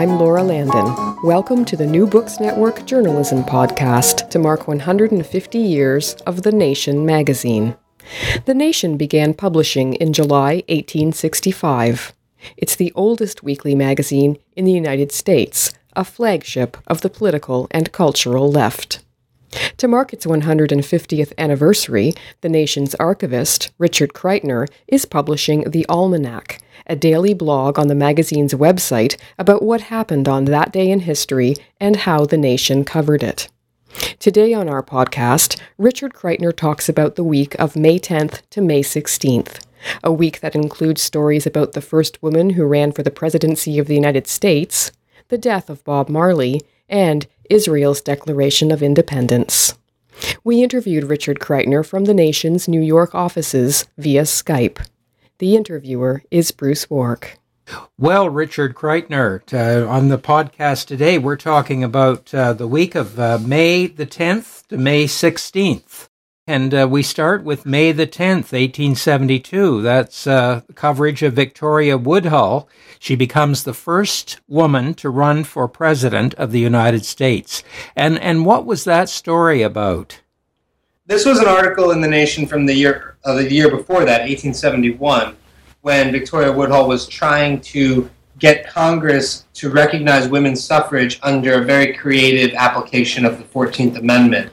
I'm Laura Landon. Welcome to the New Books Network Journalism Podcast to mark 150 years of The Nation magazine. The Nation began publishing in July 1865. It's the oldest weekly magazine in the United States, a flagship of the political and cultural left. To mark its 150th anniversary, the nation's archivist, Richard Kreitner, is publishing The Almanac, a daily blog on the magazine's website about what happened on that day in history and how the nation covered it. Today on our podcast, Richard Kreitner talks about the week of May 10th to May 16th, a week that includes stories about the first woman who ran for the presidency of the United States, the death of Bob Marley, and Israel's Declaration of Independence. We interviewed Richard Kreitner from the nation's New York offices via Skype. The interviewer is Bruce Wark. Well, Richard Kreitner, uh, on the podcast today, we're talking about uh, the week of uh, May the 10th to May 16th. And uh, we start with May the 10th, 1872. That's uh, coverage of Victoria Woodhull. She becomes the first woman to run for president of the United States. And, and what was that story about? This was an article in the Nation from the year of the year before that, 1871, when Victoria Woodhull was trying to get Congress to recognize women's suffrage under a very creative application of the 14th Amendment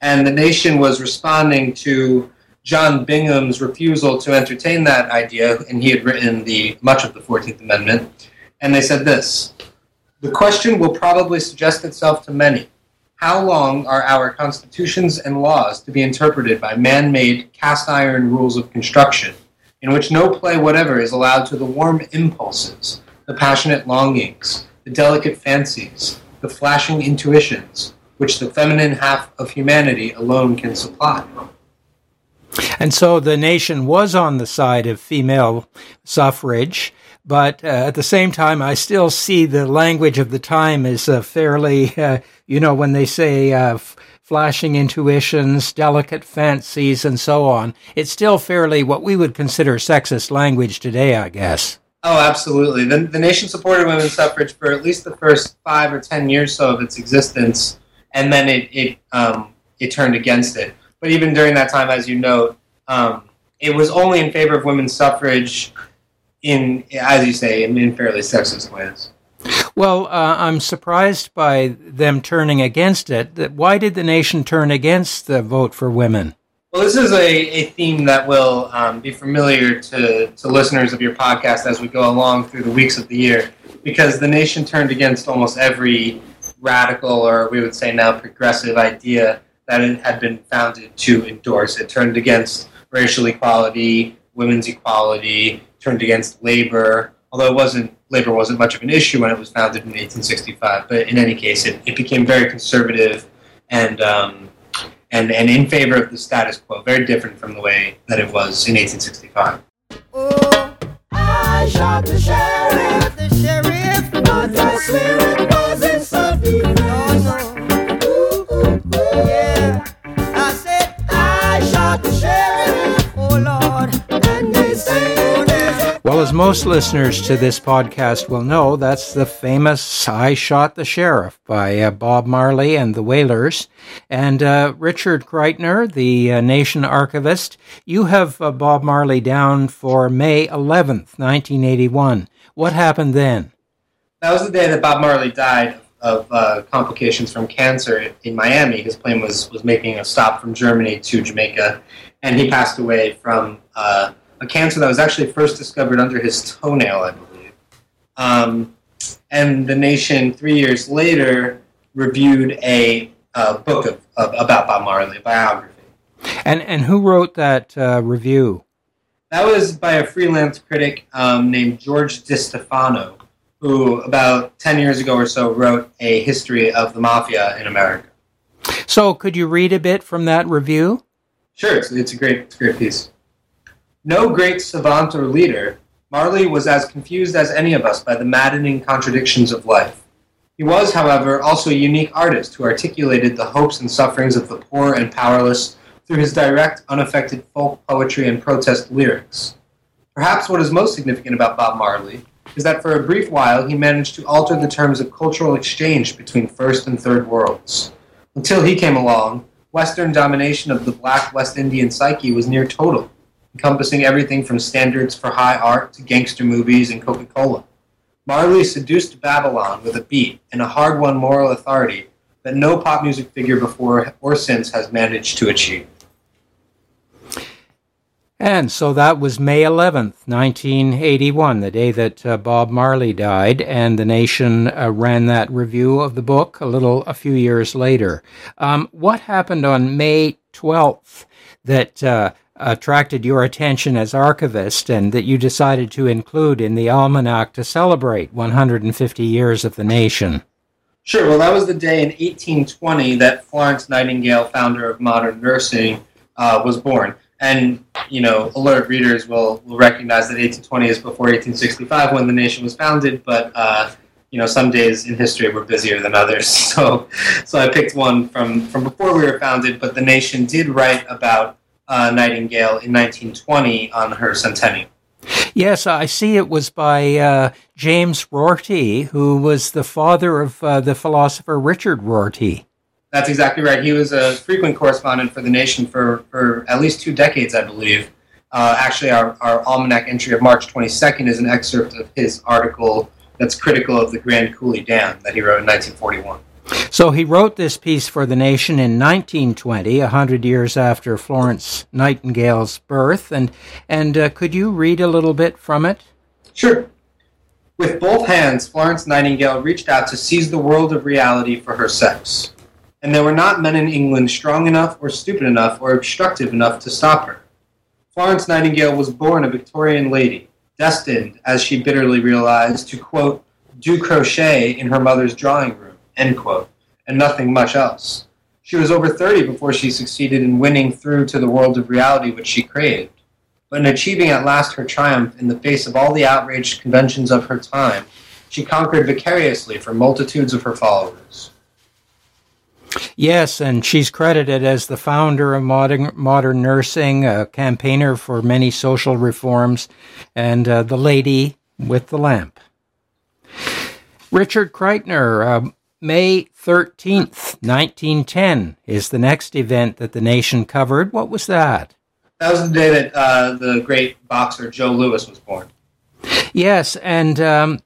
and the nation was responding to John Bingham's refusal to entertain that idea, and he had written the much of the Fourteenth Amendment. And they said this: the question will probably suggest itself to many. How long are our constitutions and laws to be interpreted by man made cast iron rules of construction, in which no play whatever is allowed to the warm impulses, the passionate longings, the delicate fancies, the flashing intuitions, which the feminine half of humanity alone can supply. And so the nation was on the side of female suffrage, but uh, at the same time, I still see the language of the time as uh, fairly, uh, you know, when they say uh, f- flashing intuitions, delicate fancies, and so on, it's still fairly what we would consider sexist language today, I guess. Oh, absolutely. The, the nation supported women's suffrage for at least the first five or ten years so of its existence and then it it um, it turned against it. But even during that time, as you note, um, it was only in favor of women's suffrage in, as you say, in, in fairly sexist ways. Well, uh, I'm surprised by them turning against it. Why did the nation turn against the vote for women? Well, this is a, a theme that will um, be familiar to, to listeners of your podcast as we go along through the weeks of the year, because the nation turned against almost every radical, or we would say now progressive idea that it had been founded to endorse. It turned against racial equality, women's equality, turned against labor, although it wasn't labor wasn't much of an issue when it was founded in 1865. But in any case, it, it became very conservative and um, and and in favor of the status quo, very different from the way that it was in 1865. Oh, Well, as most listeners to this podcast will know, that's the famous I Shot the Sheriff by uh, Bob Marley and the Wailers. And uh, Richard Kreitner, the uh, Nation archivist, you have uh, Bob Marley down for May 11th, 1981. What happened then? That was the day that Bob Marley died of uh, complications from cancer in Miami. His plane was, was making a stop from Germany to Jamaica, and he passed away from uh, a cancer that was actually first discovered under his toenail, I believe. Um, and the Nation, three years later, reviewed a uh, book of, of, about Bob Marley, a biography. And and who wrote that uh, review? That was by a freelance critic um, named George De Stefano, who about 10 years ago or so wrote a history of the mafia in America. So, could you read a bit from that review? Sure, it's, it's, a, great, it's a great piece. No great savant or leader, Marley was as confused as any of us by the maddening contradictions of life. He was, however, also a unique artist who articulated the hopes and sufferings of the poor and powerless through his direct, unaffected folk poetry and protest lyrics. Perhaps what is most significant about Bob Marley is that for a brief while he managed to alter the terms of cultural exchange between first and third worlds. Until he came along, Western domination of the black West Indian psyche was near total, encompassing everything from standards for high art to gangster movies and Coca Cola. Marley seduced Babylon with a beat and a hard won moral authority that no pop music figure before or since has managed to achieve. And so that was May 11th, 1981, the day that uh, Bob Marley died, and the nation uh, ran that review of the book a little, a few years later. Um, what happened on May 12th that uh, attracted your attention as archivist and that you decided to include in the almanac to celebrate 150 years of the nation? Sure. Well, that was the day in 1820 that Florence Nightingale, founder of modern nursing, uh, was born. And, you know, alert readers will, will recognize that 1820 is before 1865 when the nation was founded, but, uh, you know, some days in history were busier than others. So, so I picked one from, from before we were founded, but the nation did write about uh, Nightingale in 1920 on her centennial. Yes, I see it was by uh, James Rorty, who was the father of uh, the philosopher Richard Rorty. That's exactly right. He was a frequent correspondent for The Nation for, for at least two decades, I believe. Uh, actually, our, our almanac entry of March 22nd is an excerpt of his article that's critical of the Grand Coulee Dam that he wrote in 1941. So he wrote this piece for The Nation in 1920, a hundred years after Florence Nightingale's birth. And, and uh, could you read a little bit from it? Sure. With both hands, Florence Nightingale reached out to seize the world of reality for her sex and there were not men in England strong enough or stupid enough or obstructive enough to stop her. Florence Nightingale was born a Victorian lady, destined, as she bitterly realized, to, quote, do crochet in her mother's drawing room, end quote, and nothing much else. She was over 30 before she succeeded in winning through to the world of reality which she craved. But in achieving at last her triumph in the face of all the outraged conventions of her time, she conquered vicariously for multitudes of her followers. Yes, and she's credited as the founder of modern, modern nursing, a campaigner for many social reforms, and uh, the lady with the lamp. Richard Kreitner, uh, May 13th, 1910, is the next event that the nation covered. What was that? That was the day that uh, the great boxer Joe Louis was born. Yes, and um,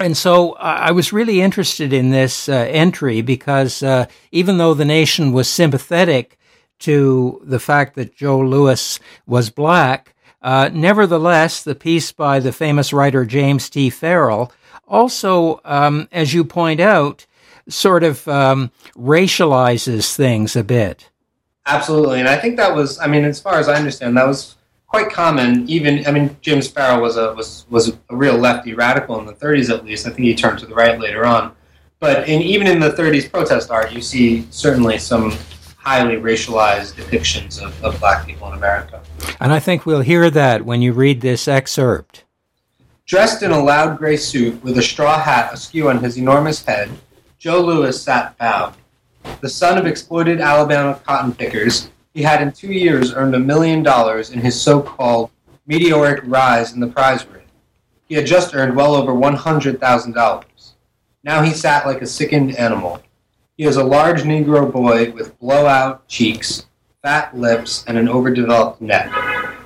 and so I was really interested in this uh, entry because uh, even though the nation was sympathetic to the fact that Joe Louis was black, uh, nevertheless, the piece by the famous writer James T. Farrell also, um, as you point out, sort of um, racializes things a bit. Absolutely. And I think that was, I mean, as far as I understand, that was quite common. Even I mean, James Farrell was a was was a real lefty radical in the 30s, at least. I think he turned to the right later on. But in, even in the 30s protest art, you see certainly some highly racialized depictions of, of black people in America. And I think we'll hear that when you read this excerpt. Dressed in a loud gray suit with a straw hat askew on his enormous head, Joe Louis sat bowed. The son of exploited Alabama cotton pickers, he had in two years earned a million dollars in his so called meteoric rise in the prize ring. He had just earned well over $100,000. Now he sat like a sickened animal. He was a large Negro boy with blowout cheeks, fat lips, and an overdeveloped neck.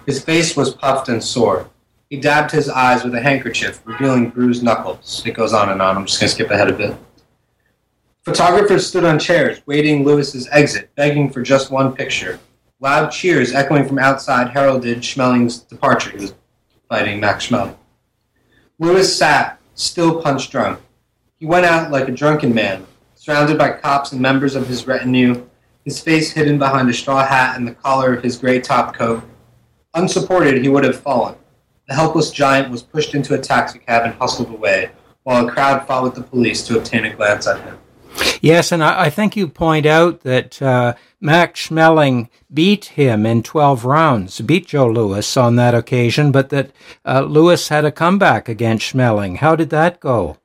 His face was puffed and sore. He dabbed his eyes with a handkerchief, revealing bruised knuckles. It goes on and on. I'm just going to skip ahead a bit. Photographers stood on chairs, waiting Louis's exit, begging for just one picture. Loud cheers echoing from outside heralded Schmeling's departure. He was fighting Max Schmeling. Louis sat, still punch drunk. He went out like a drunken man, surrounded by cops and members of his retinue, his face hidden behind a straw hat and the collar of his gray top coat. Unsupported, he would have fallen. The helpless giant was pushed into a taxicab and hustled away, while a crowd followed the police to obtain a glance at him. Yes, and I, I think you point out that uh, Max Schmeling beat him in 12 rounds, beat Joe Louis on that occasion, but that uh, Louis had a comeback against Schmeling. How did that go?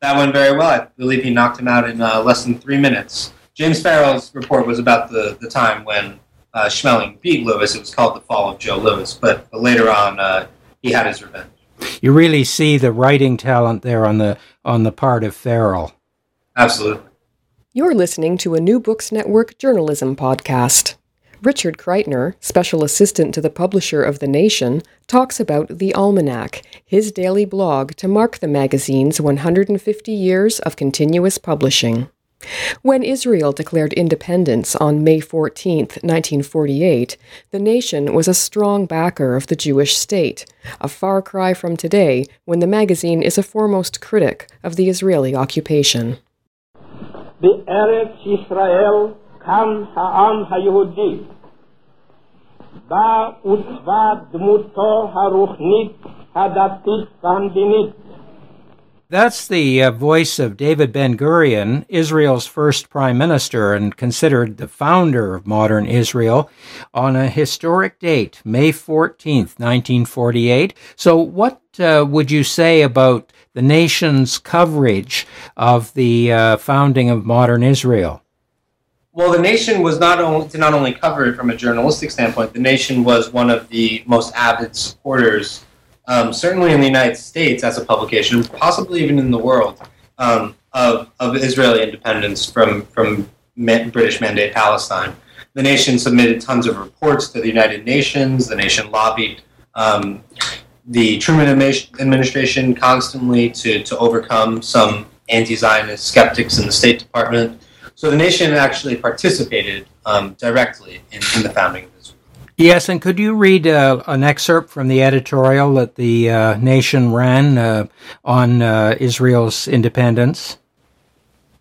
That went very well. I believe he knocked him out in uh, less than three minutes. James Farrell's report was about the, the time when uh, Schmeling beat Louis. It was called the fall of Joe Louis, but, but later on, uh, he had his revenge. You really see the writing talent there on the on the part of Farrell. Absolutely. You're listening to a New Books Network journalism podcast. Richard Kreitner, special assistant to the publisher of The Nation, talks about The Almanac, his daily blog to mark the magazine's 150 years of continuous publishing. When Israel declared independence on May 14, 1948, the nation was a strong backer of the Jewish state, a far cry from today when the magazine is a foremost critic of the Israeli occupation. בארץ ישראל קם העם היהודי. בה עוצבה דמותו הרוחנית, הדתית והמדינית. That's the uh, voice of David Ben Gurion, Israel's first prime minister and considered the founder of modern Israel, on a historic date, May 14th, 1948. So, what uh, would you say about the nation's coverage of the uh, founding of modern Israel? Well, the nation was not only to not only cover it from a journalistic standpoint. The nation was one of the most avid supporters um, certainly in the United States as a publication, possibly even in the world, um, of, of Israeli independence from, from British Mandate Palestine. The nation submitted tons of reports to the United Nations. The nation lobbied um, the Truman administration constantly to, to overcome some anti Zionist skeptics in the State Department. So the nation actually participated um, directly in, in the founding Yes, and could you read uh, an excerpt from the editorial that the uh, Nation ran uh, on uh, Israel's independence?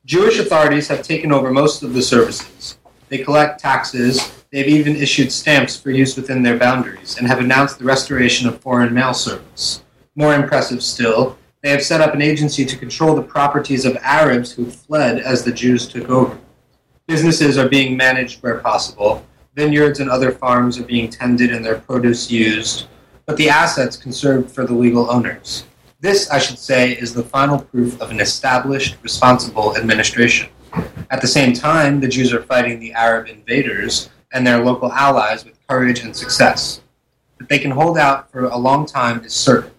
Jewish authorities have taken over most of the services. They collect taxes, they've even issued stamps for use within their boundaries, and have announced the restoration of foreign mail service. More impressive still, they have set up an agency to control the properties of Arabs who fled as the Jews took over. Businesses are being managed where possible Vineyards and other farms are being tended and their produce used, but the assets conserved for the legal owners. This, I should say, is the final proof of an established, responsible administration. At the same time, the Jews are fighting the Arab invaders and their local allies with courage and success. That they can hold out for a long time is certain.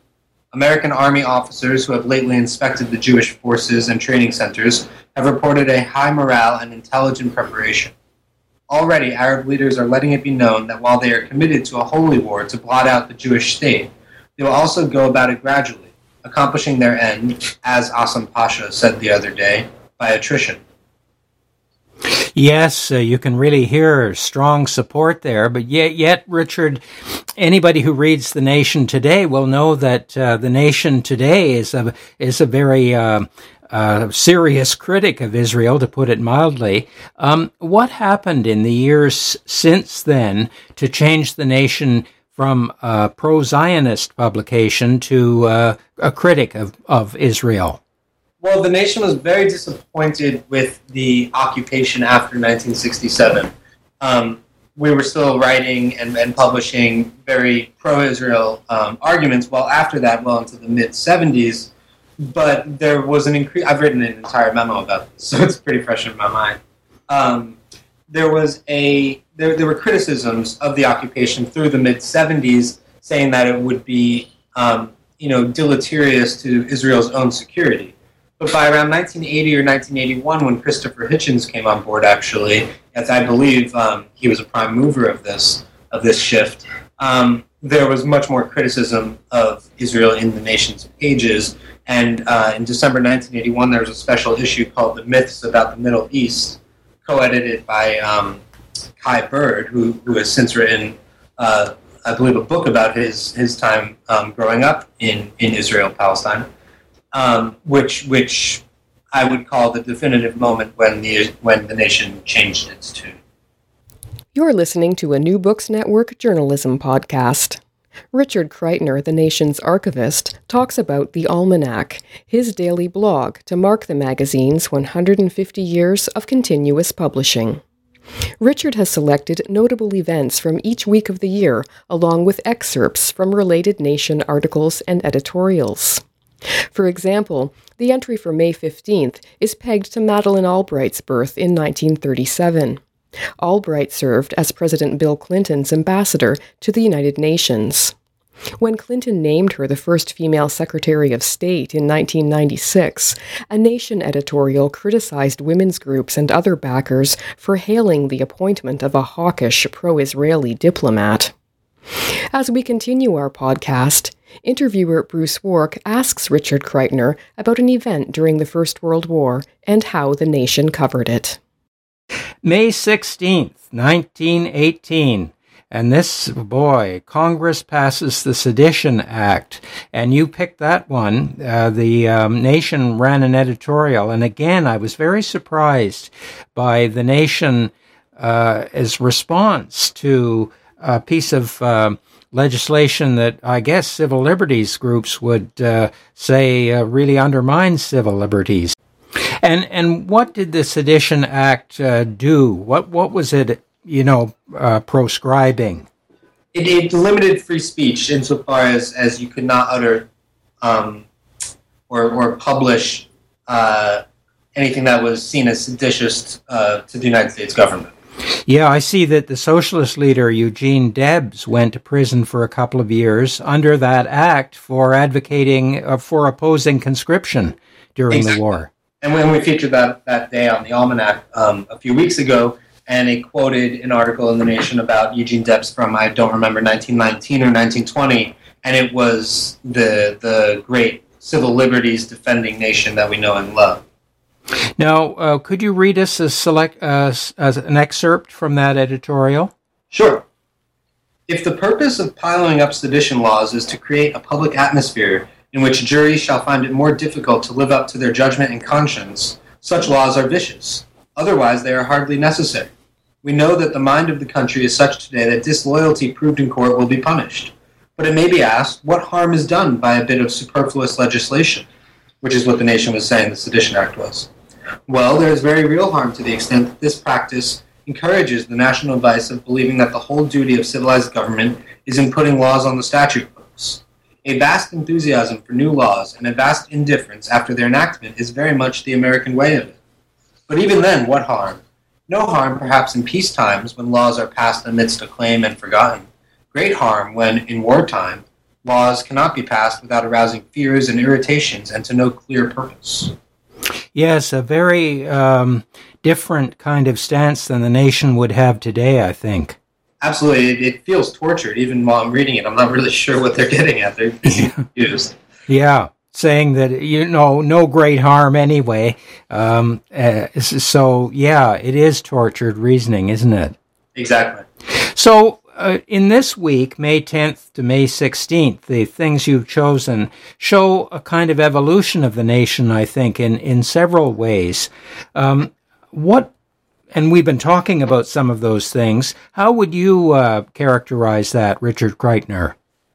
American Army officers who have lately inspected the Jewish forces and training centers have reported a high morale and intelligent preparation. Already, Arab leaders are letting it be known that while they are committed to a holy war to blot out the Jewish state, they will also go about it gradually, accomplishing their end, as Azzam Pasha said the other day, by attrition. Yes, uh, you can really hear strong support there. But yet, yet, Richard, anybody who reads the Nation today will know that uh, the Nation today is a is a very uh, a serious critic of Israel, to put it mildly. Um, what happened in the years since then to change the nation from a pro Zionist publication to uh, a critic of, of Israel? Well, the nation was very disappointed with the occupation after 1967. Um, we were still writing and, and publishing very pro Israel um, arguments, while after that, well into the mid 70s, but there was an increase. I've written an entire memo about this, so it's pretty fresh in my mind. Um, there was a there, there were criticisms of the occupation through the mid 70s, saying that it would be um, you know deleterious to Israel's own security. But by around 1980 or 1981, when Christopher Hitchens came on board, actually, as I believe um, he was a prime mover of this of this shift, um, there was much more criticism of Israel in the nation's pages and uh, in December 1981, there was a special issue called The Myths About the Middle East, co edited by um, Kai Bird, who, who has since written, uh, I believe, a book about his, his time um, growing up in, in Israel, Palestine, um, which, which I would call the definitive moment when the, when the nation changed its tune. You're listening to a New Books Network journalism podcast. Richard Kreitner, the nation's archivist, talks about the Almanac, his daily blog to mark the magazine's 150 years of continuous publishing. Richard has selected notable events from each week of the year, along with excerpts from related nation articles and editorials. For example, the entry for May 15th is pegged to Madeleine Albright's birth in 1937. Albright served as President Bill Clinton's ambassador to the United Nations. When Clinton named her the first female Secretary of State in 1996, a Nation editorial criticized women's groups and other backers for hailing the appointment of a hawkish pro Israeli diplomat. As we continue our podcast, interviewer Bruce Wark asks Richard Kreitner about an event during the First World War and how the nation covered it. May 16th, 1918. And this, boy, Congress passes the Sedition Act. And you picked that one. Uh, the um, Nation ran an editorial. And again, I was very surprised by the Nation uh, response to a piece of uh, legislation that I guess civil liberties groups would uh, say uh, really undermines civil liberties. And and what did the Sedition Act uh, do? What what was it? You know, uh, proscribing. It, it, limited free speech insofar as as you could not utter um, or or publish uh, anything that was seen as seditious uh, to the United States government. Yeah, I see that the socialist leader Eugene Debs went to prison for a couple of years under that act for advocating uh, for opposing conscription during exactly. the war. And when we featured that, that day on the Almanac um, a few weeks ago, and it quoted an article in The Nation about Eugene Debs from, I don't remember, 1919 or 1920, and it was the, the great civil liberties defending nation that we know and love. Now, uh, could you read us a select, uh, as an excerpt from that editorial? Sure. If the purpose of piling up sedition laws is to create a public atmosphere in which juries shall find it more difficult to live up to their judgment and conscience, such laws are vicious. Otherwise, they are hardly necessary. We know that the mind of the country is such today that disloyalty proved in court will be punished. But it may be asked, what harm is done by a bit of superfluous legislation? Which is what the nation was saying the Sedition Act was. Well, there is very real harm to the extent that this practice encourages the national vice of believing that the whole duty of civilized government is in putting laws on the statute. A vast enthusiasm for new laws and a vast indifference after their enactment is very much the American way of it. But even then, what harm? No harm, perhaps, in peace times when laws are passed amidst acclaim and forgotten. Great harm when, in wartime, laws cannot be passed without arousing fears and irritations and to no clear purpose. Yes, a very um, different kind of stance than the nation would have today, I think. Absolutely. It, it, feels tortured even while I'm reading it. I'm not really sure what they're getting at. They're confused. yeah. Saying that, you know, no great harm anyway. Um, uh, so, yeah, it is tortured reasoning, isn't it? Exactly. So, uh, in this week, May 10th to May 16th, the things you've chosen show a kind of evolution of the nation, I think, in, in several ways. Um, what, and we've been talking about some of those things. How would you uh, characterize that, Richard Kreitner?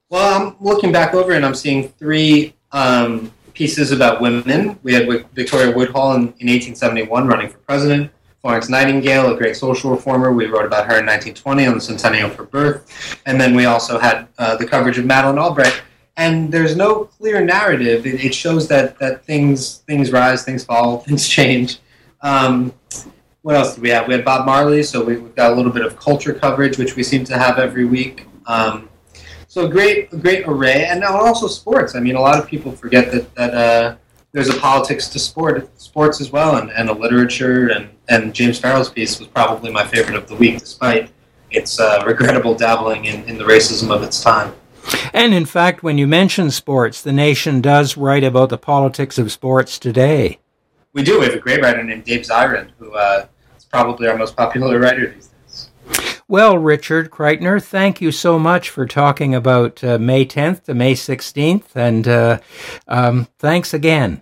Well, I'm looking back over and I'm seeing three um, pieces about women. We had Victoria Woodhull in, in 1871 running for president. Florence Nightingale, a great social reformer. We wrote about her in 1920 on the centennial of her birth. And then we also had uh, the coverage of Madeleine Albright. And there's no clear narrative. It, it, shows that, that things things rise, things fall, things change. Um, what else did we have? We had Bob Marley, so we, have got a little bit of culture coverage, which we seem to have every week. Um, so a great, a great array, and also sports. I mean, a lot of people forget that that uh, there's a politics to sport, sports as well, and, and a literature. And, and James Farrell's piece was probably my favorite of the week, despite its uh, regrettable dabbling in, in the racism of its time. And in fact, when you mention sports, the nation does write about the politics of sports today. We do. We have a great writer named Dave Zirin, who uh, is probably our most popular writer these days. Well, Richard Kreitner, thank you so much for talking about uh, May 10th to May 16th, and uh, um, thanks again.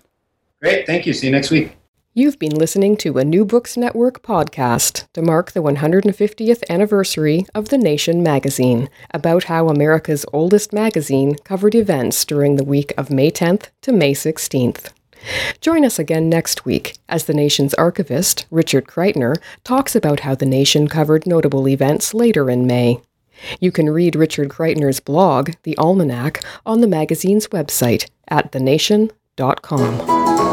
Great. Thank you. See you next week. You've been listening to a New Books Network podcast to mark the 150th anniversary of The Nation magazine, about how America's oldest magazine covered events during the week of May 10th to May 16th. Join us again next week as The Nation's archivist, Richard Kreitner, talks about how The Nation covered notable events later in May. You can read Richard Kreitner's blog, The Almanac, on the magazine's website at thenation.com.